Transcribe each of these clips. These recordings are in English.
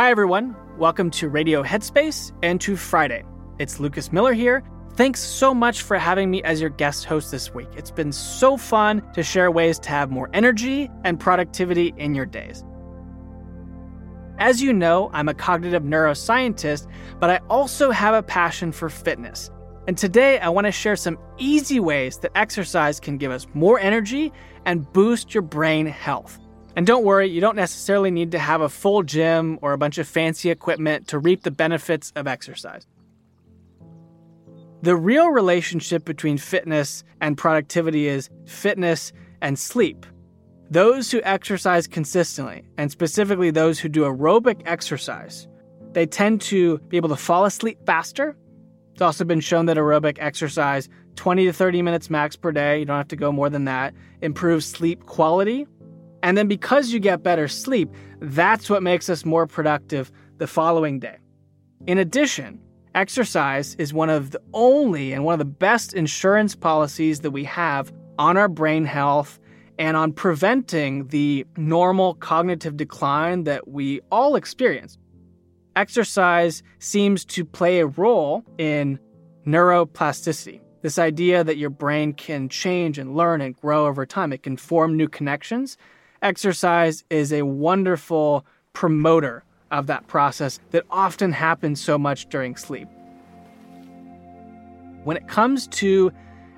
Hi, everyone. Welcome to Radio Headspace and to Friday. It's Lucas Miller here. Thanks so much for having me as your guest host this week. It's been so fun to share ways to have more energy and productivity in your days. As you know, I'm a cognitive neuroscientist, but I also have a passion for fitness. And today I want to share some easy ways that exercise can give us more energy and boost your brain health. And don't worry, you don't necessarily need to have a full gym or a bunch of fancy equipment to reap the benefits of exercise. The real relationship between fitness and productivity is fitness and sleep. Those who exercise consistently, and specifically those who do aerobic exercise, they tend to be able to fall asleep faster. It's also been shown that aerobic exercise, 20 to 30 minutes max per day, you don't have to go more than that, improves sleep quality. And then because you get better sleep, that's what makes us more productive the following day. In addition, exercise is one of the only and one of the best insurance policies that we have on our brain health and on preventing the normal cognitive decline that we all experience. Exercise seems to play a role in neuroplasticity. This idea that your brain can change and learn and grow over time, it can form new connections. Exercise is a wonderful promoter of that process that often happens so much during sleep. When it comes to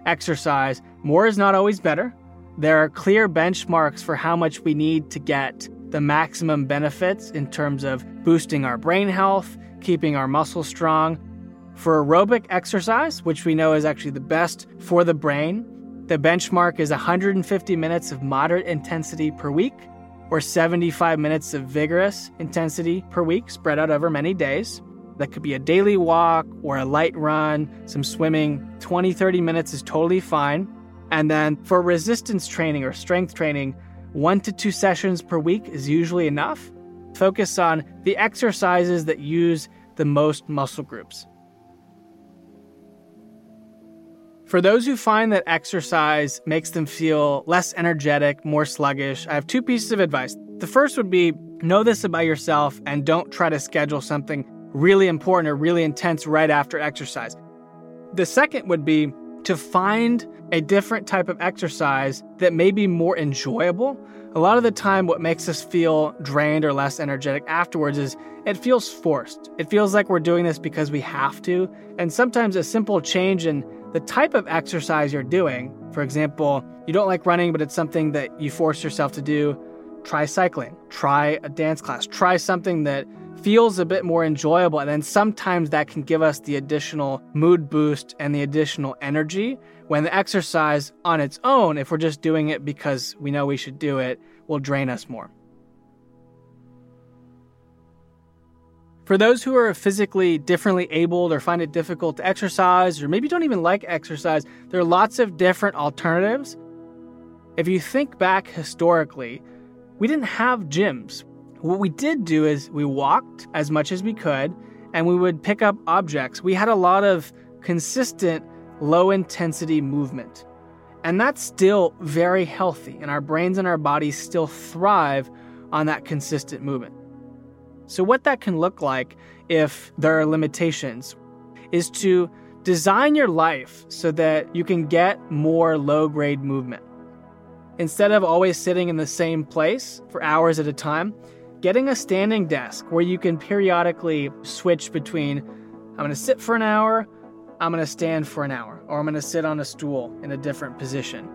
exercise, more is not always better. There are clear benchmarks for how much we need to get the maximum benefits in terms of boosting our brain health, keeping our muscles strong. For aerobic exercise, which we know is actually the best for the brain, the benchmark is 150 minutes of moderate intensity per week or 75 minutes of vigorous intensity per week spread out over many days. That could be a daily walk or a light run, some swimming. 20, 30 minutes is totally fine. And then for resistance training or strength training, one to two sessions per week is usually enough. Focus on the exercises that use the most muscle groups. For those who find that exercise makes them feel less energetic, more sluggish, I have two pieces of advice. The first would be know this about yourself and don't try to schedule something really important or really intense right after exercise. The second would be to find a different type of exercise that may be more enjoyable. A lot of the time, what makes us feel drained or less energetic afterwards is it feels forced. It feels like we're doing this because we have to. And sometimes a simple change in the type of exercise you're doing, for example, you don't like running, but it's something that you force yourself to do, try cycling, try a dance class, try something that feels a bit more enjoyable. And then sometimes that can give us the additional mood boost and the additional energy when the exercise on its own, if we're just doing it because we know we should do it, will drain us more. For those who are physically differently abled or find it difficult to exercise, or maybe don't even like exercise, there are lots of different alternatives. If you think back historically, we didn't have gyms. What we did do is we walked as much as we could and we would pick up objects. We had a lot of consistent low intensity movement. And that's still very healthy, and our brains and our bodies still thrive on that consistent movement. So, what that can look like if there are limitations is to design your life so that you can get more low grade movement. Instead of always sitting in the same place for hours at a time, getting a standing desk where you can periodically switch between I'm going to sit for an hour, I'm going to stand for an hour, or I'm going to sit on a stool in a different position.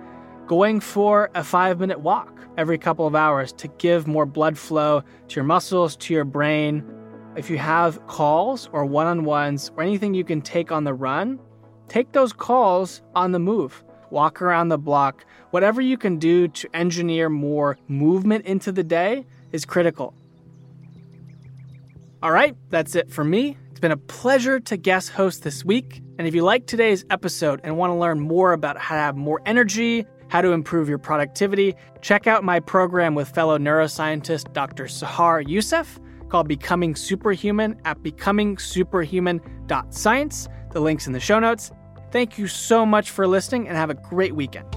Going for a five minute walk every couple of hours to give more blood flow to your muscles, to your brain. If you have calls or one on ones or anything you can take on the run, take those calls on the move. Walk around the block. Whatever you can do to engineer more movement into the day is critical. All right, that's it for me. It's been a pleasure to guest host this week. And if you like today's episode and want to learn more about how to have more energy, how to improve your productivity, check out my program with fellow neuroscientist Dr. Sahar Yousef called Becoming Superhuman at becomingsuperhuman.science. The link's in the show notes. Thank you so much for listening and have a great weekend.